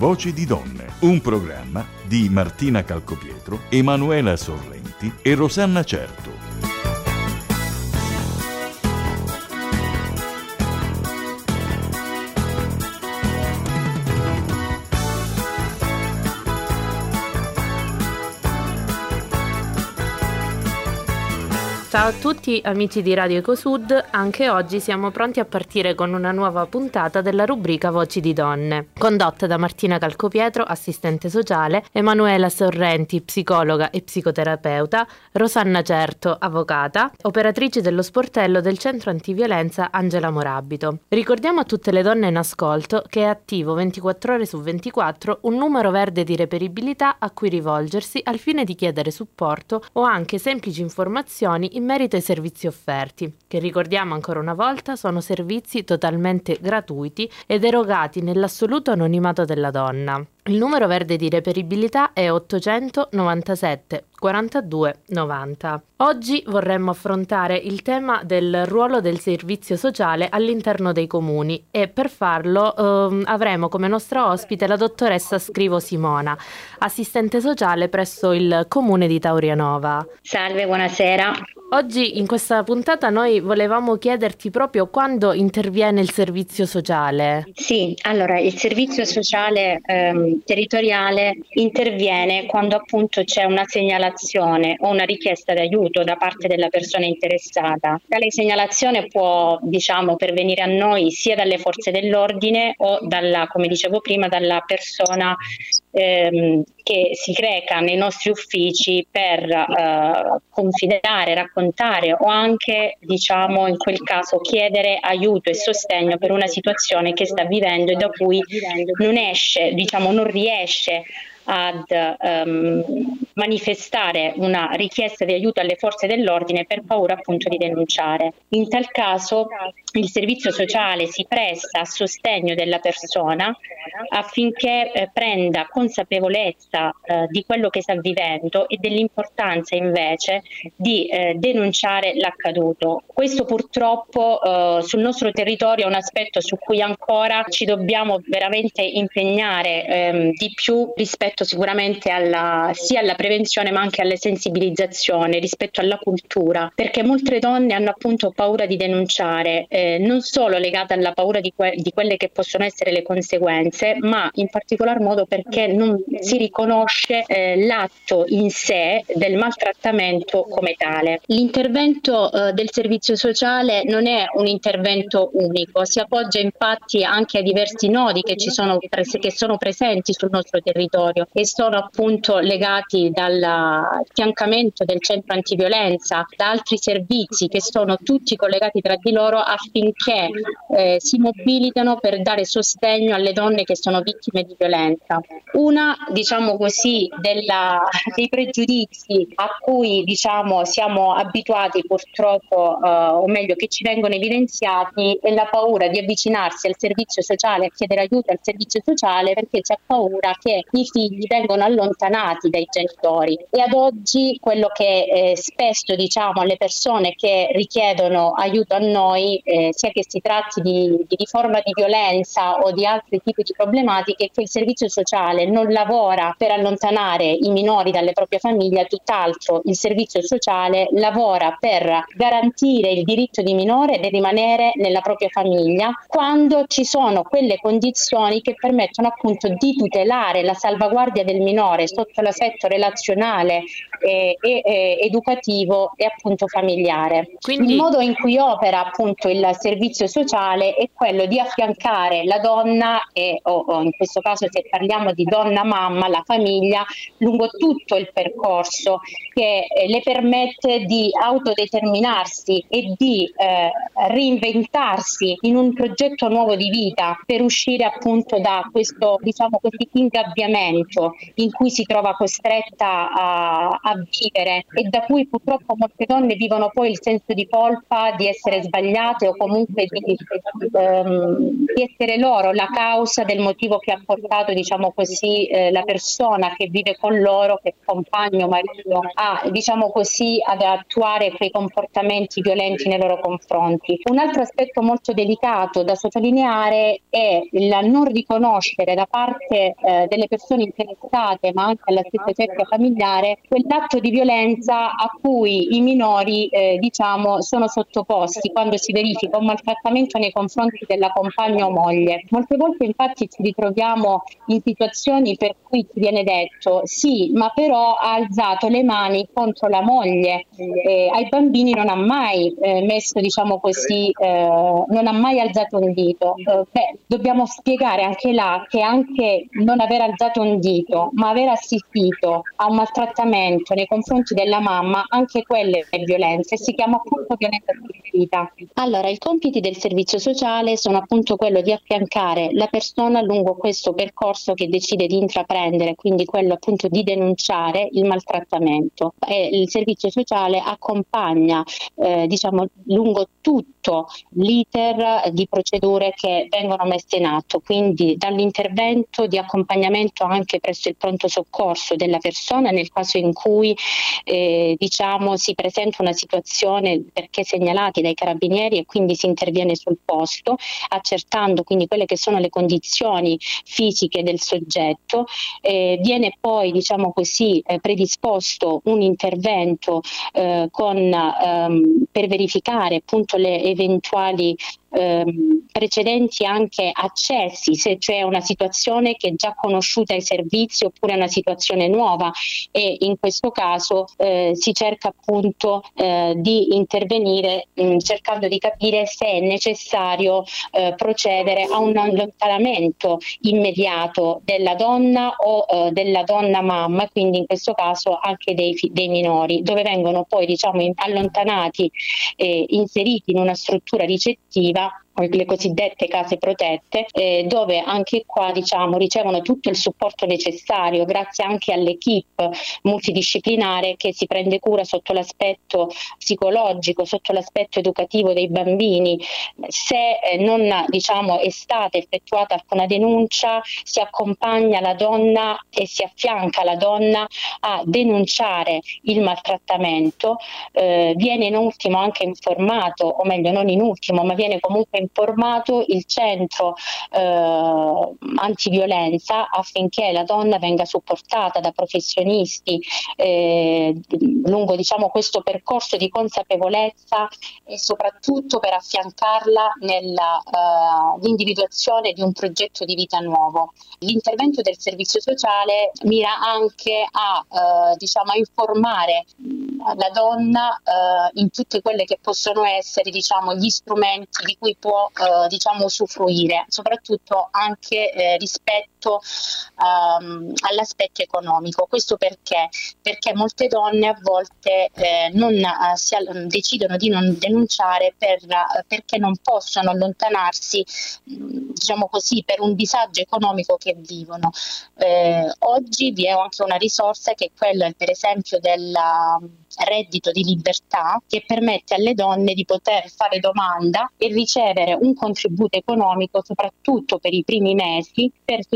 Voci di donne, un programma di Martina Calcopietro, Emanuela Sorrenti e Rosanna Certo. Ciao a tutti amici di Radio Ecosud, anche oggi siamo pronti a partire con una nuova puntata della rubrica Voci di Donne, condotta da Martina Calcopietro, assistente sociale, Emanuela Sorrenti, psicologa e psicoterapeuta, Rosanna Certo, avvocata, operatrice dello sportello del centro antiviolenza Angela Morabito. Ricordiamo a tutte le donne in ascolto che è attivo 24 ore su 24 un numero verde di reperibilità a cui rivolgersi al fine di chiedere supporto o anche semplici informazioni in merito ai servizi offerti, che ricordiamo ancora una volta sono servizi totalmente gratuiti ed erogati nell'assoluto anonimato della donna. Il numero verde di reperibilità è 897 42 90. Oggi vorremmo affrontare il tema del ruolo del servizio sociale all'interno dei comuni e per farlo ehm, avremo come nostra ospite la dottoressa Scrivo Simona, assistente sociale presso il comune di Taurianova. Salve, buonasera. Oggi in questa puntata noi volevamo chiederti proprio quando interviene il servizio sociale. Sì, allora il servizio sociale ehm, territoriale interviene quando appunto c'è una segnalazione o una richiesta di aiuto da parte della persona interessata. Tale segnalazione può, diciamo, pervenire a noi sia dalle forze dell'ordine o dalla, come dicevo prima, dalla persona ehm, che si reca nei nostri uffici per eh, confidare, raccontare o anche, diciamo, in quel caso chiedere aiuto e sostegno per una situazione che sta vivendo e da cui non esce, diciamo, non riesce ad um, manifestare una richiesta di aiuto alle forze dell'ordine per paura appunto di denunciare. In tal caso il servizio sociale si presta a sostegno della persona affinché eh, prenda consapevolezza eh, di quello che sta vivendo e dell'importanza invece di eh, denunciare l'accaduto. Questo purtroppo eh, sul nostro territorio è un aspetto su cui ancora ci dobbiamo veramente impegnare ehm, di più rispetto sicuramente alla, sia alla prevenzione ma anche alla sensibilizzazione rispetto alla cultura, perché molte donne hanno appunto paura di denunciare, eh, non solo legata alla paura di, que- di, quelle che possono essere le conseguenze, ma in particolar modo perché non si riconosce eh, l'atto in sé del maltrattamento come tale. L'intervento eh, del servizio sociale non è un intervento unico, si appoggia infatti anche a diversi nodi che, ci sono, pres- che sono presenti sul nostro territorio e sono appunto legati dal fiancamento del centro antiviolenza, da altri servizi che sono tutti collegati tra di loro affinché eh, si mobilitano per dare sostegno alle donne che sono vittime di violenza. Una, diciamo così, della, dei pregiudizi a cui diciamo, siamo abituati purtroppo, eh, o meglio che ci vengono evidenziati, è la paura di avvicinarsi al servizio sociale, a chiedere aiuto al servizio sociale perché c'è paura che i figli vengono allontanati dai genitori e ad oggi quello che eh, spesso diciamo alle persone che richiedono aiuto a noi, eh, sia che si tratti di, di, di, forma di violenza o di altri tipi di problematiche, che il servizio sociale non lavora per allontanare i minori dalle proprie famiglie, tutt'altro il servizio sociale lavora per garantire il diritto di minore di rimanere nella propria famiglia quando ci sono quelle condizioni che permettono appunto di tutelare la salvaguardia del minore sotto l'aspetto relazionale e, e, e educativo e appunto familiare. Quindi... Il modo in cui opera appunto il servizio sociale è quello di affiancare la donna e o, o in questo caso se parliamo di donna mamma, la famiglia, lungo tutto il percorso che eh, le permette di autodeterminarsi e di eh, reinventarsi in un progetto nuovo di vita per uscire appunto da questo diciamo così ingabbiamento in cui si trova costretta a, a vivere e da cui purtroppo molte donne vivono poi il senso di colpa di essere sbagliate o comunque di, um, di essere loro la causa del motivo che ha portato, diciamo così, eh, la persona che vive con loro, che è compagno, marito, a, diciamo così, ad attuare quei comportamenti violenti nei loro confronti. Un altro aspetto molto delicato da sottolineare è il non riconoscere da parte eh, delle persone interessate, ma anche alla stessa cerchia familiare, quell'atto di violenza a cui i minori eh, diciamo, sono sottoposti quando si verifica un maltrattamento nei confronti della compagna o moglie. Molte volte infatti ci ritroviamo in situazioni per cui ci viene detto sì, ma però ha alzato le mani contro la moglie, eh, ai bambini non ha mai eh, messo, diciamo così, eh, non ha mai alzato un dito. Eh, beh, dobbiamo spiegare anche là che anche non aver alzato un dito, ma aver assistito a un maltrattamento nei confronti della mamma, anche quelle è violenza e si chiama appunto violenza vita. Allora, i compiti del servizio sociale sono appunto quello di affiancare la persona lungo questo percorso che decide di intraprendere, quindi quello appunto di denunciare il maltrattamento. E il servizio sociale accompagna eh, diciamo lungo tutto l'iter di procedure che vengono messe in atto, quindi dall'intervento di accompagnamento anche presso il pronto soccorso della persona nel caso in cui eh, diciamo si presenta una situazione perché segnalati dai carabinieri e quindi si interviene sul posto accertando quindi quelle che sono le condizioni fisiche del soggetto, eh, viene poi diciamo così eh, predisposto un intervento eh, con, ehm, per verificare appunto le eventuali ehm, precedenti anche accessi, se c'è una situazione che è già conosciuta ai servizi oppure una situazione nuova. E in questo caso eh, si cerca appunto eh, di intervenire mh, mm, cercando di capire se è necessario eh, procedere a un allontanamento immediato della donna o eh, della donna mamma, quindi in questo caso anche dei, dei minori, dove vengono poi diciamo allontanati e inseriti in una struttura ricettiva that le cosiddette case protette, eh, dove anche qua diciamo, ricevono tutto il supporto necessario grazie anche all'equipe multidisciplinare che si prende cura sotto l'aspetto psicologico, sotto l'aspetto educativo dei bambini. Se eh, non diciamo, è stata effettuata alcuna denuncia, si accompagna la donna e si affianca la donna a denunciare il maltrattamento, eh, viene in ultimo anche informato, o meglio non in ultimo, ma viene comunque informato il centro eh, antiviolenza affinché la donna venga supportata da professionisti eh, lungo diciamo, questo percorso di consapevolezza e soprattutto per affiancarla nell'individuazione uh, di un progetto di vita nuovo. L'intervento del servizio sociale mira anche a, uh, diciamo, a informare la donna uh, in tutte quelle che possono essere diciamo, gli strumenti di cui può eh, diciamo, usufruire, soprattutto anche eh, rispetto um, all'aspetto economico. Questo perché? Perché molte donne a volte eh, non, eh, si, decidono di non denunciare per, perché non possono allontanarsi diciamo così, per un disagio economico che vivono. Eh, oggi vi è anche una risorsa che è quella per esempio del reddito di libertà che permette alle donne di poter fare domanda e ricevere un contributo economico soprattutto per i primi mesi per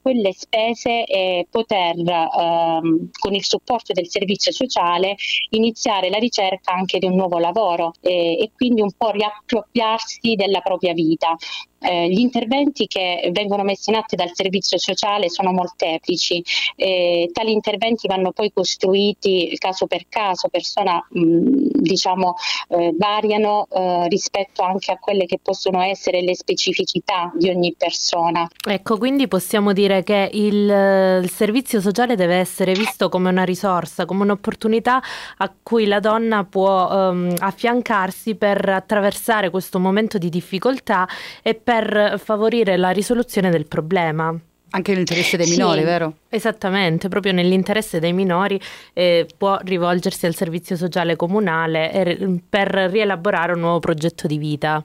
quelle spese e poter ehm, con il supporto del servizio sociale iniziare la ricerca anche di un nuovo lavoro e, e quindi un po' riappropriarsi della propria vita. Eh, gli interventi che vengono messi in atto dal servizio sociale sono molteplici. Eh, tali interventi vanno poi costruiti caso per caso, persona mh, diciamo eh, variano eh, rispetto anche a quelle che possono essere le specificità di ogni persona. Ecco, quindi possiamo dire che il, il servizio sociale deve essere visto come una risorsa, come un'opportunità a cui la donna può um, affiancarsi per attraversare questo momento di difficoltà e per favorire la risoluzione del problema. Anche nell'interesse dei minori, sì, vero? Esattamente, proprio nell'interesse dei minori eh, può rivolgersi al servizio sociale comunale eh, per rielaborare un nuovo progetto di vita.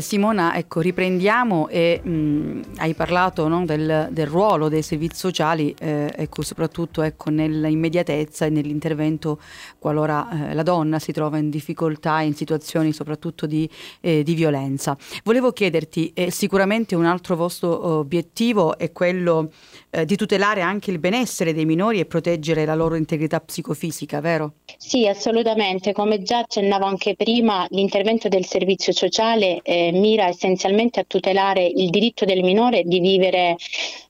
Simona, ecco, riprendiamo e mh, hai parlato no, del, del, ruolo dei servizi sociali, eh, ecco, soprattutto ecco, nell'immediatezza e nell'intervento qualora eh, la donna si trova in difficoltà, in situazioni soprattutto di, eh, di violenza. Volevo chiederti, eh, sicuramente un altro vostro obiettivo è quello eh, di tutelare anche il benessere dei minori e proteggere la loro integrità psicofisica, vero? Sì, assolutamente. Come già accennavo anche prima, l'intervento del servizio sociale eh, mira essenzialmente a tutelare il diritto del minore di vivere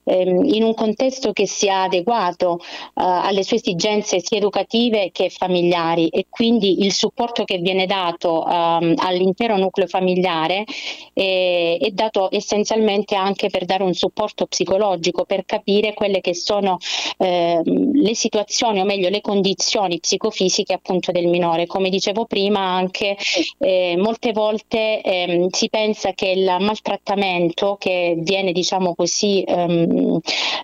ehm, in un contesto che sia adeguato eh, alle sue esigenze sia educative che familiari e quindi il supporto che viene dato ehm, all'intero nucleo familiare eh, è dato essenzialmente anche per dare un supporto psicologico, per capire quelle che sono ehm, le situazioni o meglio le condizioni psicofisiche appunto del minore. Come dicevo prima anche eh, molte volte ehm, si pensa che il maltrattamento che viene diciamo così ehm,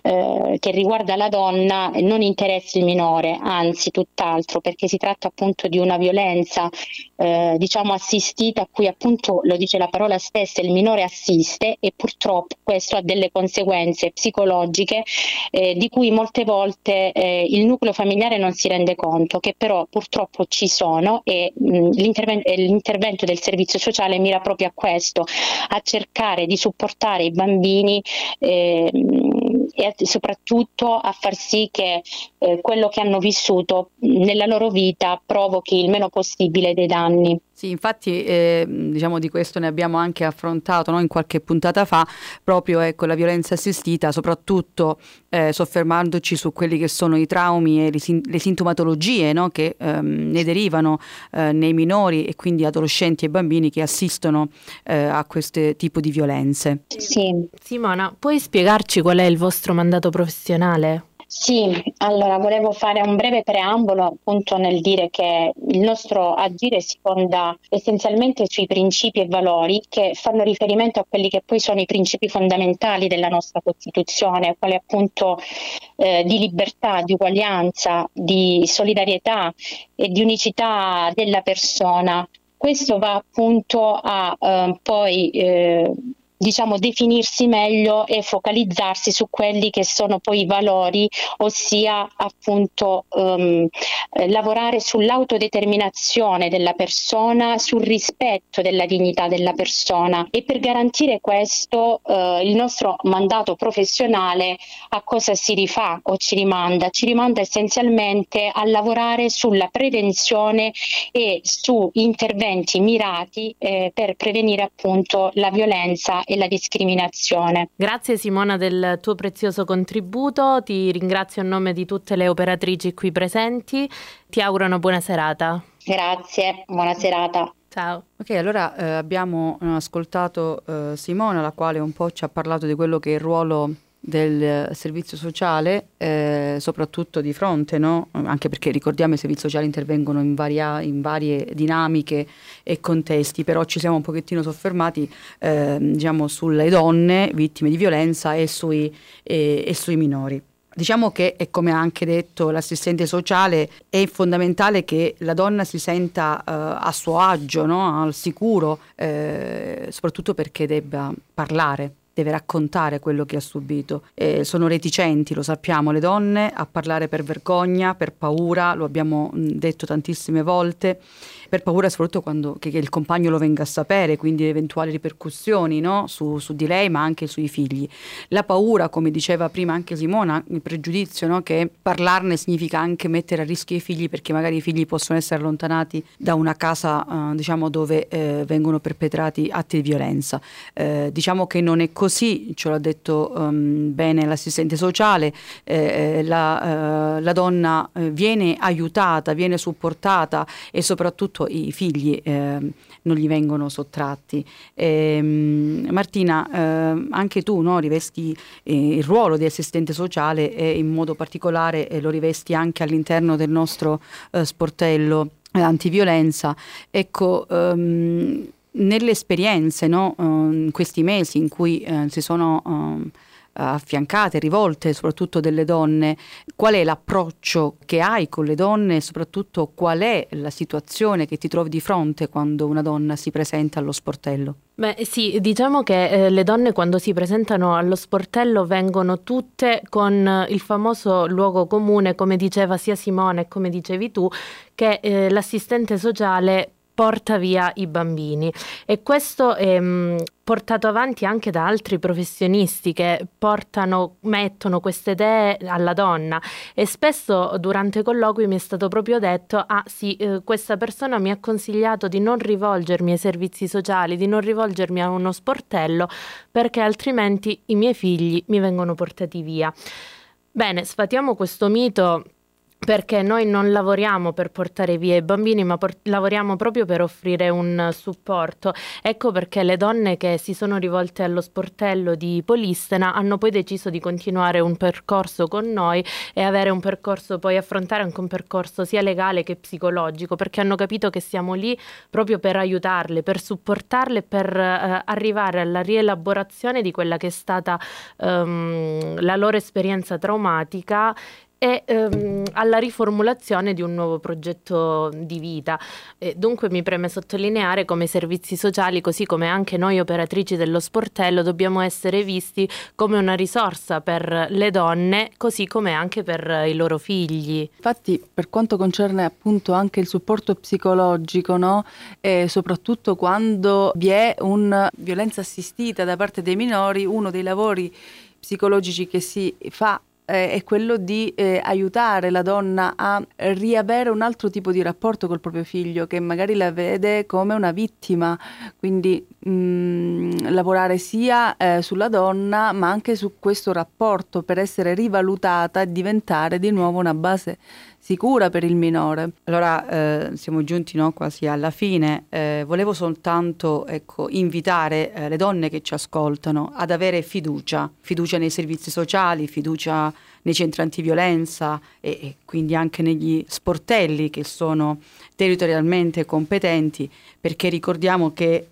eh, che riguarda la donna non interessi il minore, anzi tutt'altro, perché si tratta appunto di una violenza eh, diciamo assistita a cui appunto lo dice la parola stessa, il minore assiste e purtroppo questo ha delle conseguenze psicologiche eh, di cui molte volte eh, il nucleo familiare non si rende conto, che però purtroppo ci sono e mh, l'intervento, l'intervento del servizio sociale mira proprio a questo, a cercare di supportare i bambini eh, e soprattutto a far sì che eh, quello che hanno vissuto nella loro vita provochi il meno possibile dei danni. Sì, infatti eh, diciamo di questo ne abbiamo anche affrontato no? in qualche puntata fa, proprio ecco, la violenza assistita, soprattutto eh, soffermandoci su quelli che sono i traumi e le, sin- le sintomatologie no? che ehm, ne derivano eh, nei minori e quindi adolescenti e bambini che assistono eh, a questo tipo di violenze. Sì. Simona, puoi spiegarci qual è il vostro mandato professionale? Sì, allora volevo fare un breve preambolo appunto nel dire che il nostro agire si fonda essenzialmente sui principi e valori che fanno riferimento a quelli che poi sono i principi fondamentali della nostra Costituzione, quali appunto eh, di libertà, di uguaglianza, di solidarietà e di unicità della persona. Questo va appunto a eh, poi eh, diciamo, definirsi meglio e focalizzarsi su quelli che sono poi i valori, ossia appunto um, lavorare sull'autodeterminazione della persona, sul rispetto della dignità della persona e per garantire questo uh, il nostro mandato professionale a cosa si rifà o ci rimanda? Ci rimanda essenzialmente a lavorare sulla prevenzione e su interventi mirati eh, per prevenire appunto la violenza e la discriminazione. Grazie Simona del tuo prezioso contributo, ti ringrazio a nome di tutte le operatrici qui presenti, ti auguro una buona serata. Grazie, buona serata. Ciao. Ok, allora eh, abbiamo ascoltato eh, Simona, la quale un po' ci ha parlato di quello che è il ruolo del servizio sociale, eh, soprattutto di fronte, no? anche perché ricordiamo i servizi sociali intervengono in, varia, in, varie dinamiche e contesti, però ci siamo un pochettino soffermati eh, diciamo, sulle donne vittime di violenza e sui, e, e sui minori. Diciamo che, e come ha anche detto l'assistente sociale, è fondamentale che la donna si senta uh, a suo agio, no? al sicuro, eh, soprattutto perché debba parlare deve raccontare quello che ha subito. Eh, sono reticenti, lo sappiamo, le donne a parlare per vergogna, per paura, lo abbiamo detto tantissime volte per paura soprattutto quando, che, che, il compagno lo venga a sapere, quindi eventuali ripercussioni no? su, su, di lei ma anche sui figli. La paura, come diceva prima anche Simona, il pregiudizio no? che parlarne significa anche mettere a rischio i figli perché magari i figli possono essere allontanati da una casa uh, diciamo, dove eh, vengono perpetrati atti di violenza. Eh, diciamo che non è così, ce l'ha detto um, bene l'assistente sociale, eh, eh la, uh, la, donna eh, viene aiutata, viene supportata e soprattutto i figli eh, non gli vengono sottratti. Eh, Martina, eh, anche tu no, rivesti eh, il ruolo di assistente sociale e in modo particolare eh, lo rivesti anche all'interno del nostro eh, sportello antiviolenza. Ecco, um, nelle esperienze, no, in questi mesi in cui si sono um, affiancate, rivolte soprattutto delle donne, qual è l'approccio che hai con le donne e soprattutto qual è la situazione che ti trovi di fronte quando una donna si presenta allo sportello? Beh sì, diciamo che eh, le donne quando si presentano allo sportello vengono tutte con eh, il famoso luogo comune, come diceva sia Simone e come dicevi tu, che eh, l'assistente sociale porta via i bambini. E questo è mh, mm, portato avanti anche da altri professionisti che portano, mettono queste idee alla donna. E spesso durante i colloqui mi è stato proprio detto ah sì eh, questa persona mi ha consigliato di non rivolgermi ai servizi sociali di non rivolgermi a uno sportello perché altrimenti i miei figli mi vengono portati via. Bene sfatiamo questo mito perché noi non lavoriamo per portare via i bambini, ma por- lavoriamo proprio per offrire un supporto. Ecco perché le donne che si sono rivolte allo sportello di Polistena hanno poi deciso di continuare un percorso con noi e avere un percorso, poi affrontare anche un percorso sia legale che psicologico, perché hanno capito che siamo lì proprio per aiutarle, per supportarle, per eh, arrivare alla rielaborazione di quella che è stata um, la loro esperienza traumatica e ehm, alla riformulazione di un nuovo progetto di vita. E dunque mi preme sottolineare come servizi sociali, così come anche noi operatrici dello sportello, dobbiamo essere visti come una risorsa per le donne, così come anche per i loro figli. Infatti, per quanto concerne appunto anche il supporto psicologico, no? e soprattutto quando vi è una violenza assistita da parte dei minori, uno dei lavori psicologici che si fa eh, è quello di eh, aiutare la donna a riavere un altro tipo di rapporto col proprio figlio che magari la vede come una vittima, quindi mh, mm, lavorare sia eh, sulla donna ma anche su questo rapporto per essere rivalutata e diventare di nuovo una base sicura per il minore. Allora eh, siamo giunti no, quasi alla fine, eh, volevo soltanto ecco, invitare eh, le donne che ci ascoltano ad avere fiducia, fiducia nei servizi sociali, fiducia nei centri antiviolenza e, e quindi anche negli sportelli che sono territorialmente competenti, perché ricordiamo che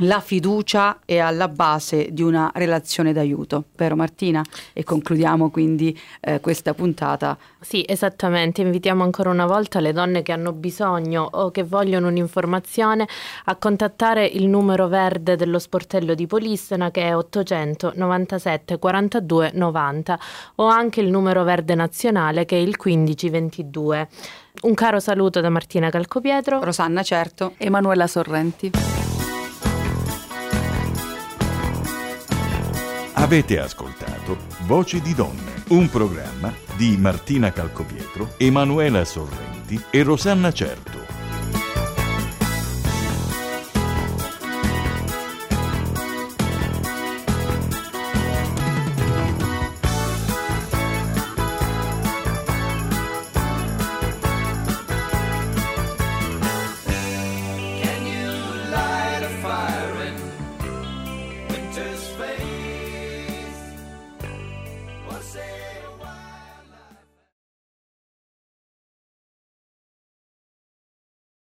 la fiducia è alla base di una relazione d'aiuto, vero Martina? E concludiamo quindi eh, questa puntata. Sì, esattamente, invitiamo ancora una volta le donne che hanno bisogno o che vogliono un'informazione a contattare il numero verde dello sportello di Polissena che è 897 42 90 o anche il numero verde nazionale che è il 1522. Un caro saluto da Martina Calcopietro, Rosanna Certo, Emanuela Sorrenti. Avete ascoltato Voci di donne, un programma di Martina Calcopietro, Emanuela Sorrenti e Rosanna Certo